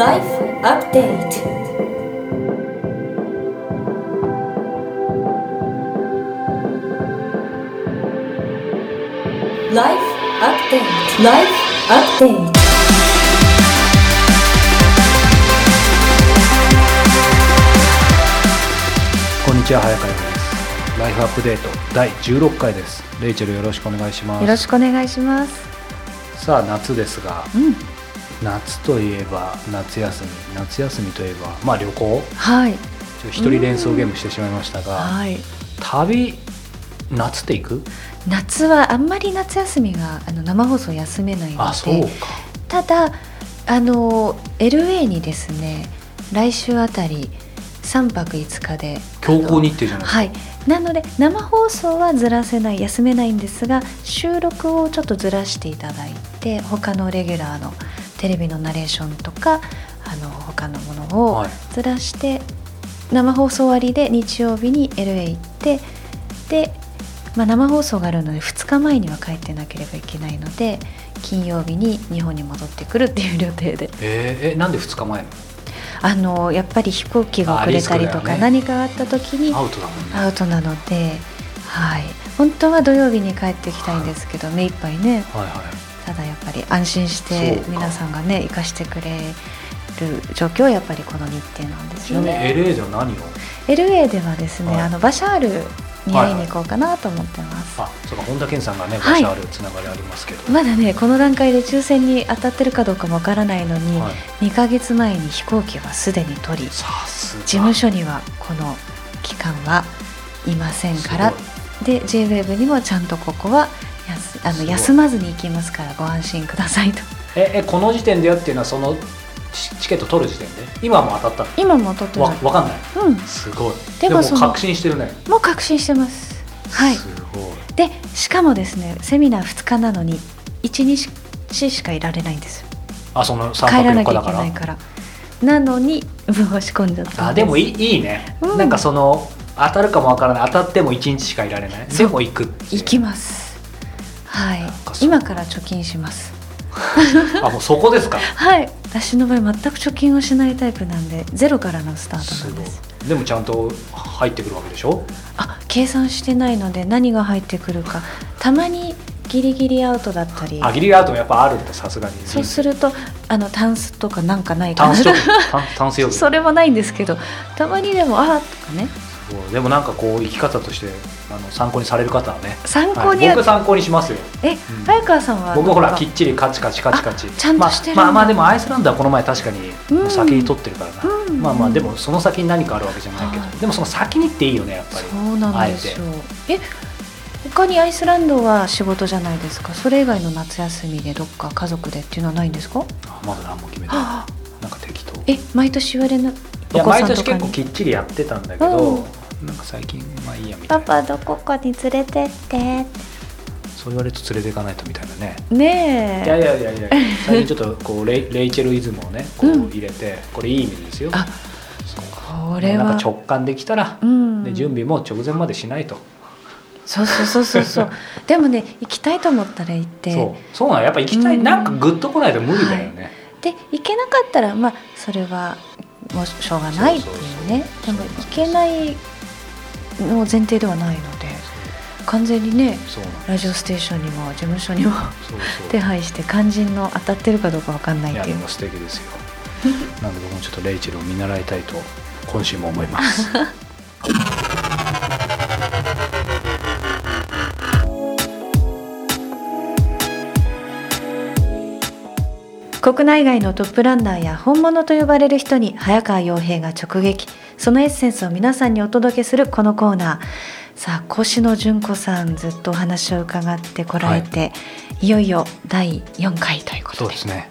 Life Update. ライフアップデートライフアップデートこんにちは早川ですライフアップデート第16回です。レイチェルよろしくお願いします。よろしくお願いします。さあ夏ですが。うん、夏といえば夏休み夏休みといえばまあ旅行。はい、一人連想ゲームしてしまいましたが、はい。旅夏って行く？夏はあんまり夏休みがあの生放送休めないのあそうで、か。ただあの LA にですね、来週あたり3泊5日で強行日程じゃないですか、はい。なので生放送はずらせない休めないんですが収録をちょっとずらしていただいて他のレギュラーのテレビのナレーションとかあの他のものをはい。ずらして、生放送終わりで日曜日に LA 行ってで、まあ、生放送があるので2日前には帰ってなければいけないので金曜日に日本に戻ってくるっていう予定で。えーえなんで2日前あのやっぱり飛行機が遅れたりとか、ね。何かあった時にのアウトだもんね。アウトなので、はい、本当は土曜日に帰ってきたいんですけど、目いっぱいね。はいはいぱり安心して皆さんがね生かしてくれる状況はやっぱりこの日程なんですよね。LA では何を？LA ではですね、はい。あのバシャールに会いに行こうかなと思ってます。あそうか。本田健さんがねバはい。シャールつながりありますけど、まだねこの段階で抽選に当たってるかどうかもわからないのに、はい。2ヶ月前に飛行機はすでに取り事務所にはこの期間はいませんから。すで JWEB にもちゃんとここはあの休まずに行きますからご安心くださいと。ええこの時点でやっていうのはそのチチケット取る時点で？今はもう当たった今も取ってわわかんない？うん。すごい。でも確信してるね。もう確信してます。はい。すごい。でしかもですねセミナー2日なのに1日しかいられないんですよ。あその3泊4帰らなきゃい日だからけないから。なのに申し込んじゃったんあでもいいいいね、うん。なんかその当たるかもわからない。当たっても1日しかいられない。でも行く行きますはい。今から貯金します。あもうそこですか？はい。私の場合全く貯金をしないタイプなんでゼロからのスタートなんです。でもちゃんと入ってくるわけでしょ？あ計算してないので何が入ってくるか。たまにギリギリアウトだったり。あギリアウトもやっぱあるんださすがに。そうするとあのタンスとかなんかないかな。タンス貯金タン タンス預金それもないんですけどたまにでもあーとかねでもなんかこう生き方としてあの参考にされる方はね。参考には、はい。僕参考にしますよ。え、ん。早川さんは僕ほらきっちりカチカチカチカチあちゃんとしてるまあ、まあまあでもアイスランドはこの前確かにうん。先に取ってるからな、うん。まあまあでもその先に何かあるわけじゃないけど、はい。でもその先にっていいよねやっぱり。そうなんですよ。え他にアイスランドは仕事じゃないですか？それ以外の夏休みでどっか家族でっていうのはないんですか？あまだ何も決めてない。あ。なんか適当。え毎年言われないいや毎年結構きっちりやってたんだけど、うんなんか最近まあいいやみたいな。パパどこかに連れてってそう言われると連れていかないとみたいなね。ねえ。いやいやいやいや。最近ちょっとこうレイレイチェルイズムをねこううん。入れて、これいい意味ですよ。あそう。これは。なんか直感できたら、うん。で準備も直前までしないと、そうそうそうそうそう。でもね行きたいと思ったら行って。そう。そうなの。やっぱ行きたい、うん。なんかグッとこないと無理だよね、で行けなかったらまあそれはもうしょうがないっていうね。そうそうそう。でも行けないの前提ではないので完全にねラジオステーションにも事務所にも手配して肝心の当たってるかどうかわかんないっていう。いやでも素敵ですよ。なので僕もちょっとレイチェルを見習いたいと今週も思います。国内外のトップランナーや本物と呼ばれる人に早川洋平が直撃そのエッセンスを皆さんにお届けするこのコーナー。さあ越野純子さんずっとお話を伺ってこられて、い、よいよ第4回ということで。すね。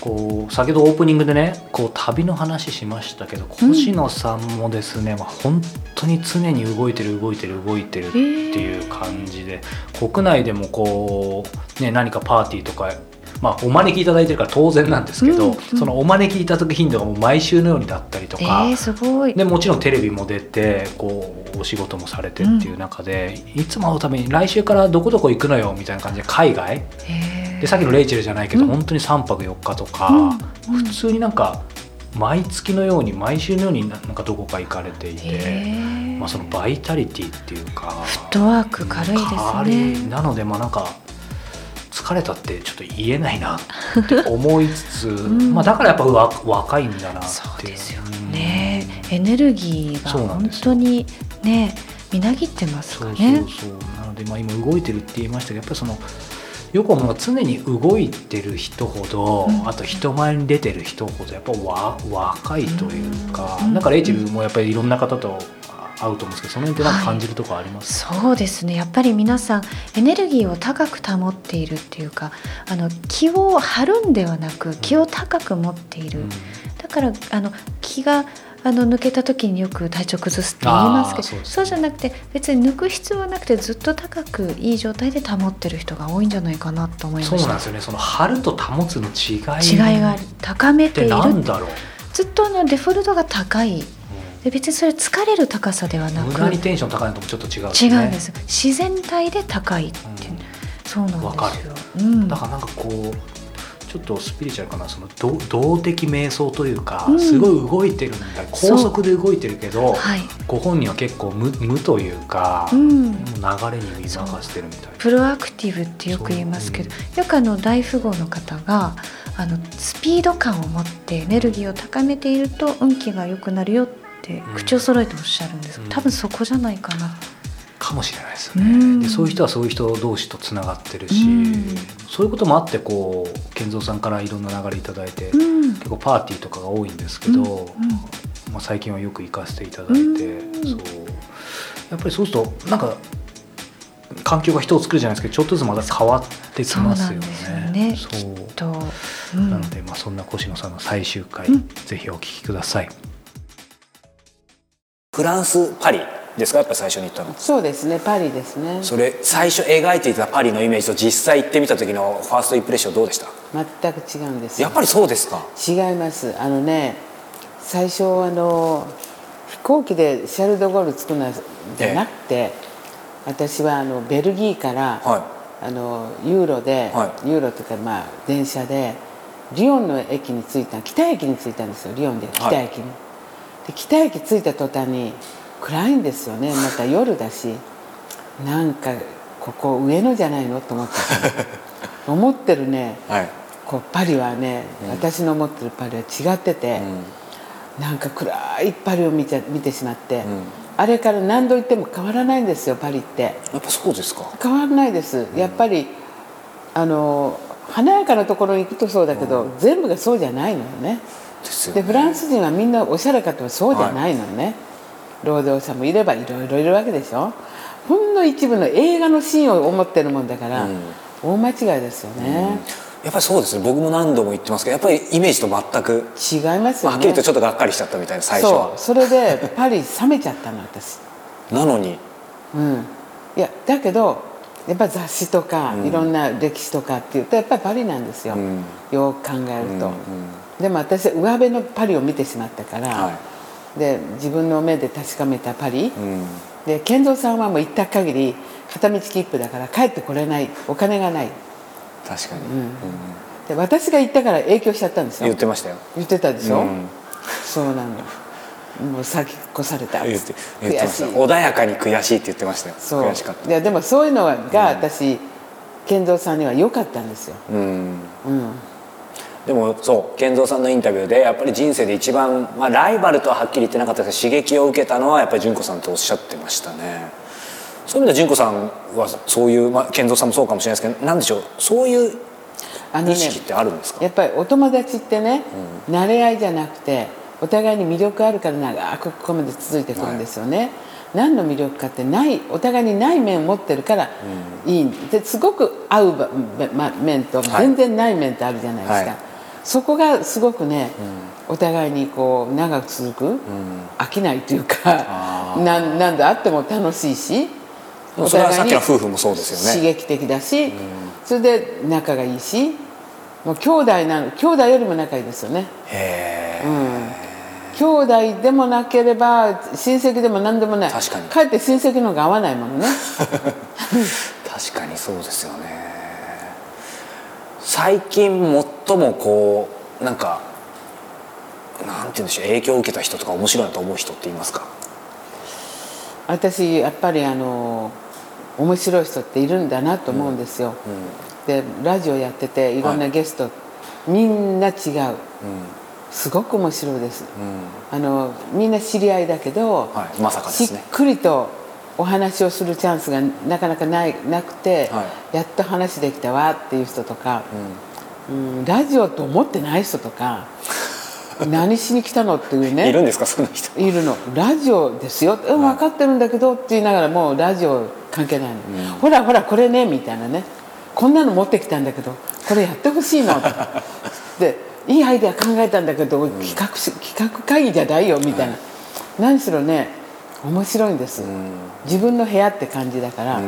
こう先ほどオープニングでねこう旅の話しましたけど星野さんもですね、まあ、本当に常に動いてる動いてる動いてるっていう感じで国内でもこう、ね、何かパーティーとかまあ、お招きいただいてるから当然なんですけど、うんうん。そのお招きいただく頻度がもう毎週のようにだったりとえか、ー、すごい。でもちろんテレビも出てこうお仕事もされてっていう中で、いつも会うために来週からどこどこ行くのよみたいな感じで海外。へー。でさっきのレイチェルじゃないけど、うん。本当に3泊4日とか、普通になんか毎月のように毎週のようになんかどこか行かれていて、まあ、そのバイタリティっていうかフットワーク軽いです軽ねい。なのでまあなんか疲れたってちょっと言えないなって 思いつつ、ん。まあ、だからやっぱわ若いんだなってそうですようんね。エネルギーが本当にねみなぎってますかね。そうそうなので、まあ、今動いてるって言いましたけどやっぱりそのよく思うのは常に動いてる人ほど、うん。あと人前に出てる人ほどやっぱわ若いというか、うん。なんかレイチェルもやっぱりいろんな方と会うと思うんですけどその辺ってなんか感じるとこあります、そうですね。やっぱり皆さんエネルギーを高く保っているっていうかあの気を張るんではなく気を高く持っている、うん。だからあの気があの抜けた時によく体調崩すって言いますけどそうね。そうじゃなくて別に抜く必要はなくてずっと高くいい状態で保ってる人が多いんじゃないかなと思いました。そうなんですよね。その張ると保つの違い違いがある高めってている。なんだろう、ずっとあのデフォルトが高いで別にそれ疲れる高さではなく無駄にテンション高いのともちょっと違う違うんです自然体で高いっていう、うん。そうなんですよ、うん、だからなんかこうちょっとスピリチュアルかな。その動動的瞑想というか、うん。すごい動いてるんだ。高速で動いてるけど、はい、ご本人は結構無無というか、うん、流れに身任せてるみたい。な。プロアクティブってよく言いますけど、よくあの大富豪の方があのスピード感を持ってエネルギーを高めていると運気が良くなるよってうん。口を揃えておっしゃるんです、うん。多分そこじゃないかな、かもしれないですね、うん。でそういう人はそういう人同士とつながってるし、うん。そういうこともあってこう健三さんからいろんな流れいただいて、うん。結構パーティーとかが多いんですけど、まあ、最近はよく行かせていただいて、うん。そう。やっぱりそうするとなんか環境が人を作るじゃないですけどちょっとずつまた変わってきますよね。そうなんですよそう。ん。なので、まあ、そんな越野さんの最終回、うん。ぜひお聞きください。フランスパリですか？やっぱ最初に行ったの。そうですねパリですね。それ最初描いていたパリのイメージと実際行ってみた時のファーストインプレッションどうでした？全く違うんです。やっぱりそうですか。違います。あのね最初あの飛行機でシャル・ド・ゴール着くのじゃなくて、私はあのベルギーから、はあのユーロで、はユーロというかまあ電車でリヨンの駅に着いた北駅に着いたんですよリヨンで。北駅に、で北駅着いた途端に暗いんですよね。また夜だし。なんかここ上野じゃないの？と思った。思ってるね。はい。こうパリはね、私の思ってるパリは違ってて、なんか暗いパリを見ちゃ見てしまって、あれから何度行っても変わらないんですよパリって。やっぱそうですか。変わらないです。やっぱりあの華やかなところに行くとそうだけど、全部がそうじゃないのよねですよね。でフランス人はみんなおしゃれかとはそうじゃないのね、労働者もいればいろいろいるわけでしょ。ほんの一部の映画のシーンを思ってるもんだから、大間違いですよね、やっぱりそうですね。僕も何度も言ってますけどやっぱりイメージと全く違いますよね。はっきりとちょっとがっかりしちゃったみたいな最初そう。はそれでパリ冷めちゃったの私。なのに。うん。いやだけどやっぱ雑誌とか、いろんな歴史とかっていうとやっぱりパリなんですよ、ん。よく考えると、でも私は上辺のパリを見てしまったから、はで自分の目で確かめたパリ、うん。で健三さんはもう行った限り片道切符だから帰ってこれない。お金がない。確かに、で私が行ったから影響しちゃったんですよ。言ってましたよ。言ってたでしょ、うん。そうなの。もう先越された。言って言ってました。い穏やかに悔しいって言ってましたよ。悔しかった。いやでもそういうのが私、健三さんには良かったんですよ、うん。うん、でもそう健三さんのインタビューでやっぱり人生で一番、まあ、ライバルとははっきり言ってなかったです。けど刺激を受けたのはやっぱり純子さんとおっしゃってましたね。そういう意味では純子さんはそういう、まあ、健三さんもそうかもしれないですけど何でしょうそういう意識ってあるんですか、やっぱりお友達ってね、慣れ合いじゃなくてお互いに魅力あるから長くここまで続いてくるんですよね、何の魅力かってないお互いにない面を持ってるからいい。んですごく合う面とはい。全然ない面ってあるじゃないですか、はいそこがすごくね、お互いにこう長く続く、飽きないというかあなん何度あっても楽しいしもそれはさっきの夫婦もそうですよね。刺激的だし、それで仲がいいしもう兄弟なの兄弟よりも仲いいですよね。へえ、兄弟でもなければ親戚でも何でもない。確かに。かえって親戚の方が合わないものね。確かにそうですよね最近最もこうなんかなんて言うんでしょう影響を受けた人とか面白いなと思う人っていますか？私やっぱりあの面白い人っているんだなと思うんですよ、でラジオやってていろんなゲスト、みんな違う、すごく面白いです、あのみんな知り合いだけど、はい。まさかですね。しっくりとお話をするチャンスがなかなかないなくて、はやっと話できたわっていう人とか、うん。ラジオと思ってない人とか 何しに来たのっていうね。いるんですかそんな人。いるの。ラジオですよ、うん、分かってるんだけどって言いながらもうラジオ関係ないの、ほらほらこれねみたいなね。こんなの持ってきたんだけどこれやってほしいの。でいいアイデア考えたんだけど、企画し企画会議じゃないよみたいな、何しろね面白いんです、自分の部屋って感じだから、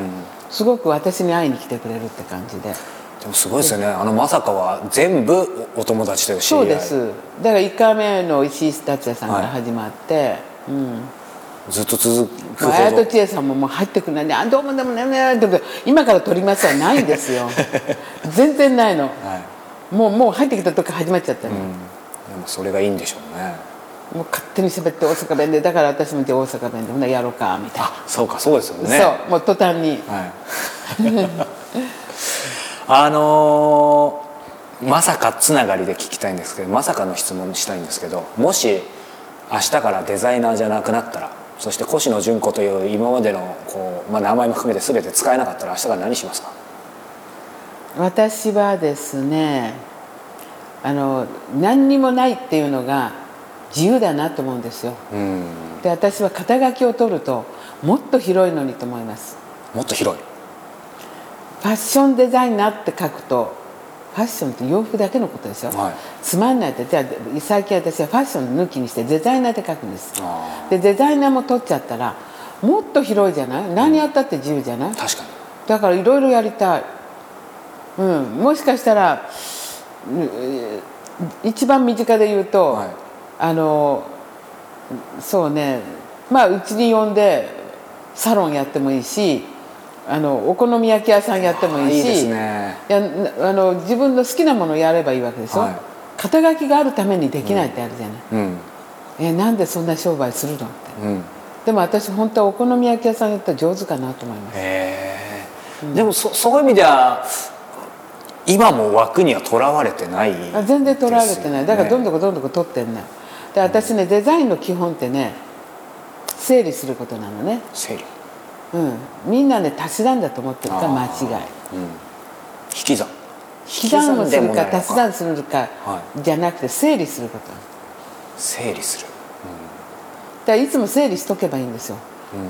すごく私に会いに来てくれるって感じで。でもすごいですよね。あのまさかは全部お友達というそうです。だから1回目の石井達也さんから始まって、うん。ずっと続く綾ど。戸千恵さんももう入ってくるねあどうもでもねねでも今から撮りますはないんですよ。全然ないの、はい。もうもう入ってきた時始まっちゃったの、でもそれがいいんでしょうねもう勝手に喋って大阪弁でだから私も大阪弁でほなやろうかみたいな、あそうかそうですよね。そうもう途端に。はい。あのーまさかつながりで聞きたいんですけどまさかの質問したいんですけどもし明日からデザイナーじゃなくなったらそして越野純子という今までのこう、まあ、名前も含めて全て使えなかったら明日から何しますか？私はですねあの何にもないっていうのが自由だなと思うんですよ。うん。で私は肩書きを取るともっと広いのにと思います。もっと広い。ファッションデザイナーって書くとファッションって洋服だけのことでしょ、はい。つまんないって。じゃあ最近私はファッション抜きにしてデザイナーって書くんです。あでデザイナーも取っちゃったらもっと広いじゃない？何やったって自由じゃない、確かに。だからいろいろやりたい、うん、もしかしたらうん一番身近で言うと、はいあのそうね。まあうちに呼んでサロンやってもいいしあのお好み焼き屋さんやってもいいしやなあの自分の好きなものをやればいいわけでしょ、はい。肩書きがあるためにできないってあるじゃない、うん。えなんでそんな商売するのって。うん。でも私本当はお好み焼き屋さんやったら上手かなと思います。でもそそういう意味では今も枠にはとらわれてないあ全然取られてない。だからどんどここどんどこ取ってんねで私ねデザインの基本ってね整理することなのね。整理。うん。みんなね足し算だと思ってるから間違い。引き算。引き算をするか足し算するかはじゃなくて整理すること。整理する。だからいつも整理しとけばいいんですよ、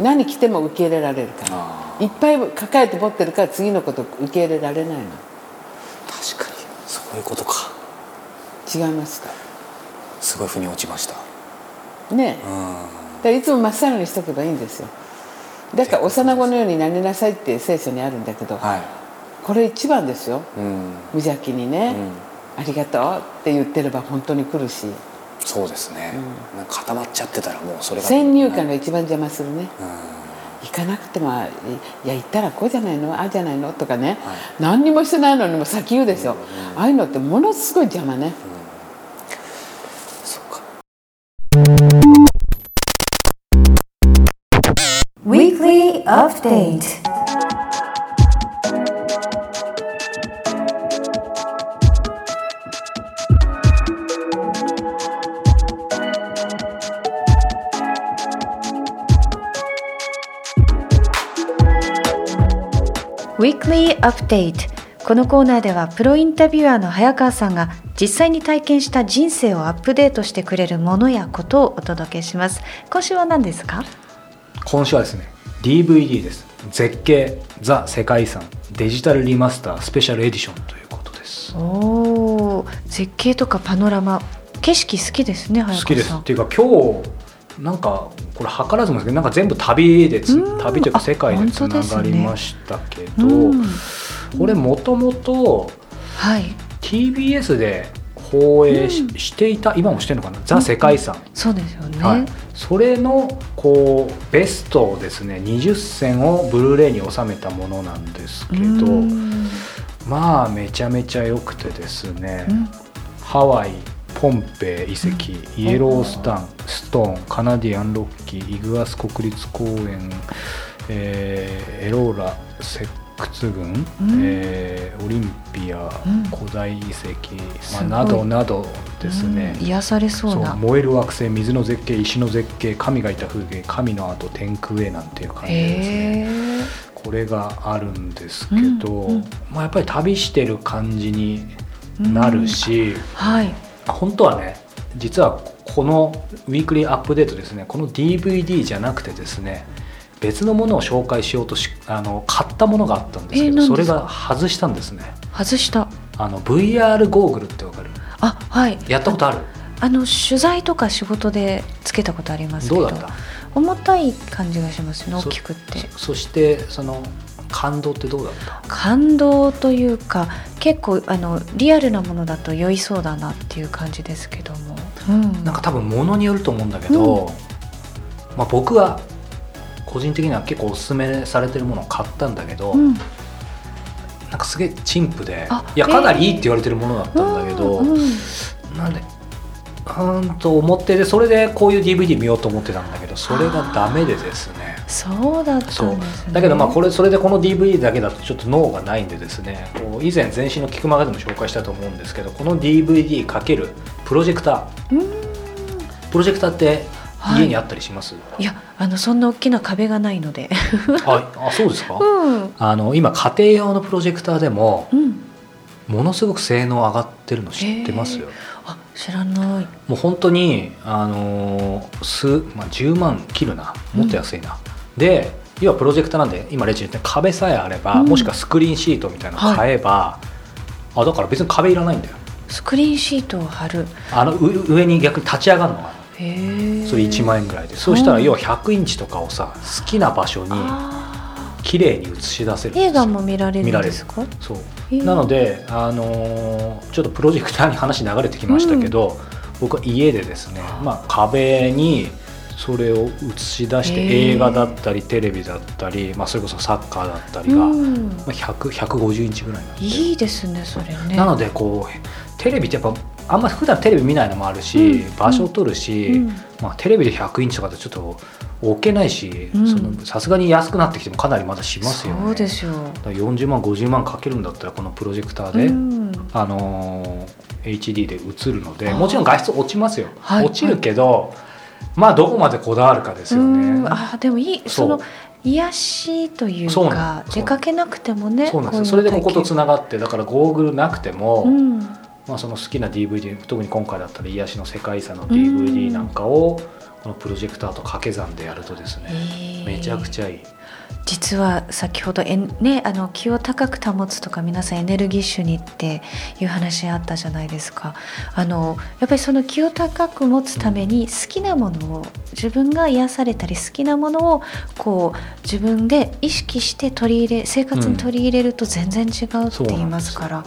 何来ても受け入れられるから。あいっぱい抱えて持ってるから次のこと受け入れられないの。確かに。そういうことか。違いますか？すごい腑に落ちました。ねえ。うん。いつもまっさらにしとけばいいんですよ。だから幼子のようになりなさいって聖書にあるんだけど、はい。これ一番ですよ。うん。無邪気にね、ありがとうって言ってれば本当に来るし。そうですね。なんか固まっちゃってたらもうそれが先入観が一番邪魔するね。うん。行かなくてもいいや行ったらこうじゃないの？ああじゃないの？とかね、何にもしてないのにも先言うでしょ、ああいうのってものすごい邪魔ね、そっ Update. Weekly Update. このコーナーではプロインタビュアーの早川さんが実際に体験した人生をアップデートしてくれるものやことをお届けします。今週は何ですか？今週はですね DVD です。絶景ザ世界遺産デジタルリマスタースペシャルエディションということです。おー絶景とかパノラマ景色好きですね早好きです。っていうか今日なんかこれ図らずもですけどなんか全部旅で旅というかあ世界でつながりましたけど、うんこれもともとはい。TBS で放映し,、していた今もしてるのかな「ザ・世界遺産」そうですよね、はい、それのこうベストをですね20選をブルーレイに収めたものなんですけどうん。まあめちゃめちゃ良くてですね、うん。ハワイポンペイ遺跡、イエロースタンストーンカナディアンロッキーイグアス国立公園、えーエローラ石窟群、うん。えーオリンピア、うん。古代遺跡、まあ、などなどですね、うん。癒されそうな。燃える惑星水の絶景石の絶景神がいた風景神の跡天空へなんていう感じでですね。これがあるんですけど、うんうんまあ、やっぱり旅してる感じになるし、はい。本当はね実はこのウィークリーアップデートですねこの DVD じゃなくてですね別のものを紹介しようとしあの買ったものがあったんですけど、えーそれが外したんですね。外した。あの VR ゴーグルってわかる？あはい。やったことある？あの取材とか仕事でつけたことありますけどどうだった？重たい感じがしますね大そきくって。そそしてその感動ってどうだった？感動というか結構あのリアルなものだと酔いそうだなっていう感じですけども、うん、なんか多分物によると思うんだけど、まあ、僕は個人的には結構おすすめされてるものを買ったんだけど、うん。なんかすげえ陳腐であいやかなりいいって言われてるものだったんだけど、うんうん。なんでうーんと思ってでそれでこういう DVD 見ようと思ってたんだけどそれがダメでですね。そうだったんね。だけどまあこれそれでこの DVD だけだとちょっと脳がないんでですね。こう以前前身の「キクマガ」でも紹介したと思うんですけどこの DVD かけるプロジェクター。うん。プロジェクターってはい。家にあったりします、いやあのそんな大きな壁がないので。はい、あそうですか、うん。あの今家庭用のプロジェクターでもうん。ものすごく性能上がってるの知ってますよ。あ知らない。もう本当にあのー数、まあ、10万切るな。もっと安いな、で要はプロジェクターなんで今レジ言って壁さえあれば、うん。もしくはスクリーンシートみたいなの買えば、あだから別に壁いらないんだよ。スクリーンシートを貼る。あのう上に逆に立ち上がるのがそれ1万円ぐらいで、そうしたら要は100インチとかをさ好きな場所にあ綺麗に映し出せる映画も見られるんですか？そう。なので、あのーちょっとプロジェクターに話流れてきましたけど、僕は家でですね、まあ、壁にそれを映し出して映画だったりテレビだったり、まあ、それこそサッカーだったりが、まうん。あ、100 150インチぐらいになっていいですねそれね。なのでこうテレビってやっぱあんま普段テレビ見ないのもあるし、うん。場所を取るし、うん。まあ、テレビで100インチとかでちょっと置けないしさすがに安くなってきてもかなりまだしますよね。そうですよ、だから40万50万かけるんだったらこのプロジェクターで、うん。あのー HD で映るのでもちろん画質落ちますよ、はい。落ちるけど、まあどこまでこだわるかですようん。ね。あでもいいその癒しというか出かけなくてもねそうなんです。それでこことつなながってだからゴーグルなくても、うんまあ、その好きな DVD 特に今回だったら癒しの世界遺産の DVD なんかをこのプロジェクターと掛け算でやるとですね、へー。めちゃくちゃいい。実は先ほどえん、ね、あの気を高く保つとか皆さんエネルギッシュにっていう話あったじゃないですか。あのやっぱりその気を高く持つために好きなものを自分が癒されたり好きなものをこう自分で意識して取り入れ生活に取り入れると全然違うって言いますから。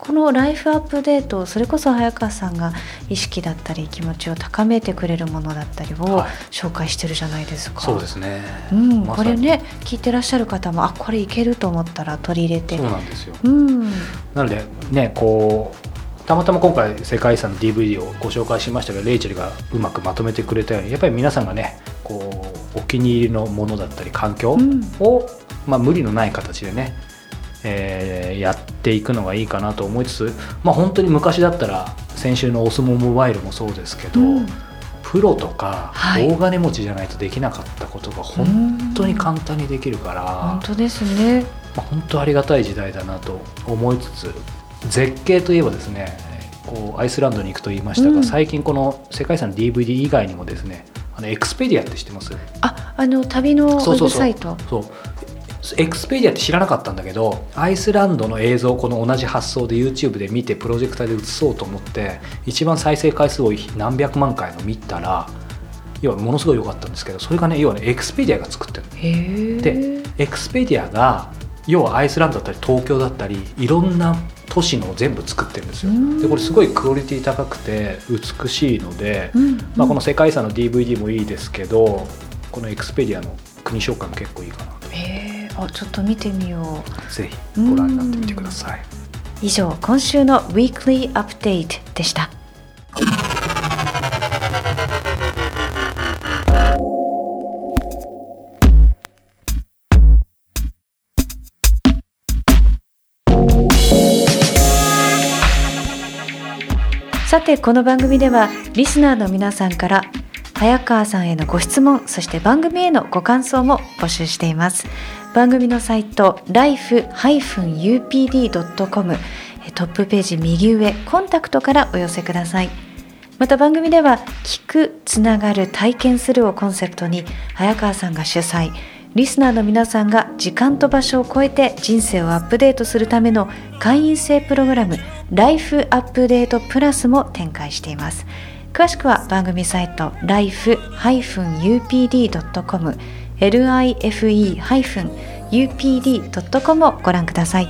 このライフアップデートそれこそ早川さんが意識だったり気持ちを高めてくれるものだったりをはい。紹介してるじゃないですか。そうですね、うん、これね聞いてらっしゃる方もあこれいけると思ったら取り入れて。そうなんですよ。うん。なのでねこうたまたま今回世界遺産の DVD をご紹介しましたがレイチェルがうまくまとめてくれたようにやっぱり皆さんがねこうお気に入りのものだったり環境うん。を、まあ、無理のない形でね、えーやっていくのがいいかなと思いつつ、まあ、本当に昔だったら先週のお相撲モバイルもそうですけど、うん。プロとかはい。大金持ちじゃないとできなかったことが本当に簡単にできるから。本当ですね。まあ、本当ありがたい時代だなと思いつつ絶景といえばですねこうアイスランドに行くと言いましたが、うん。最近この世界遺産の DVD 以外にもですねあのエクスペディアって知ってます？ああの旅のウェブサイト。そうエクスペディアって知らなかったんだけどアイスランドの映像をこの同じ発想で YouTube で見てプロジェクターで映そうと思って一番再生回数多い何百万回の見たら要はものすごい良かったんですけどそれがね要はねエクスペディアが作ってるでエクスペディアが要はアイスランドだったり東京だったりいろんな都市のを全部作ってるんですよ。でこれすごいクオリティ高くて美しいので、うん。まあ、この世界遺産の DVD もいいですけどこのエクスペディアの国紹介も結構いいかなとあちょっと見てみよう。ぜひご覧になってみてください。以上今週の「Weekly Update」でした。さてこの番組ではリスナーの皆さんから早川さんへのご質問そして番組へのご感想も募集しています。番組のサイト life-upd.com えトップページ右上コンタクトからお寄せください。また番組では聞くつながる体験するをコンセプトに早川さんが主催。リスナーの皆さんが時間と場所を超えて人生をアップデートするための会員制プログラムライフアップデートプラスも展開しています。詳しくは番組サイト life-upd.com life-upd.com をご覧ください。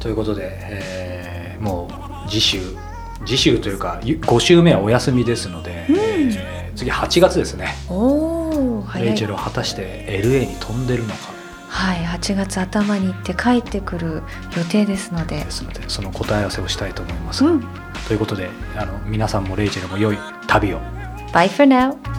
ということで、えーもう次週次週というか5週目はお休みですので、えー次8月ですね。おレイチェルは果たして LA に飛んでるのかはい8月頭に行って帰ってくる予定ですので。ですのでその答え合わせをしたいと思います、うん。ということであの皆さんもレイチェルも良い旅を。Bye for now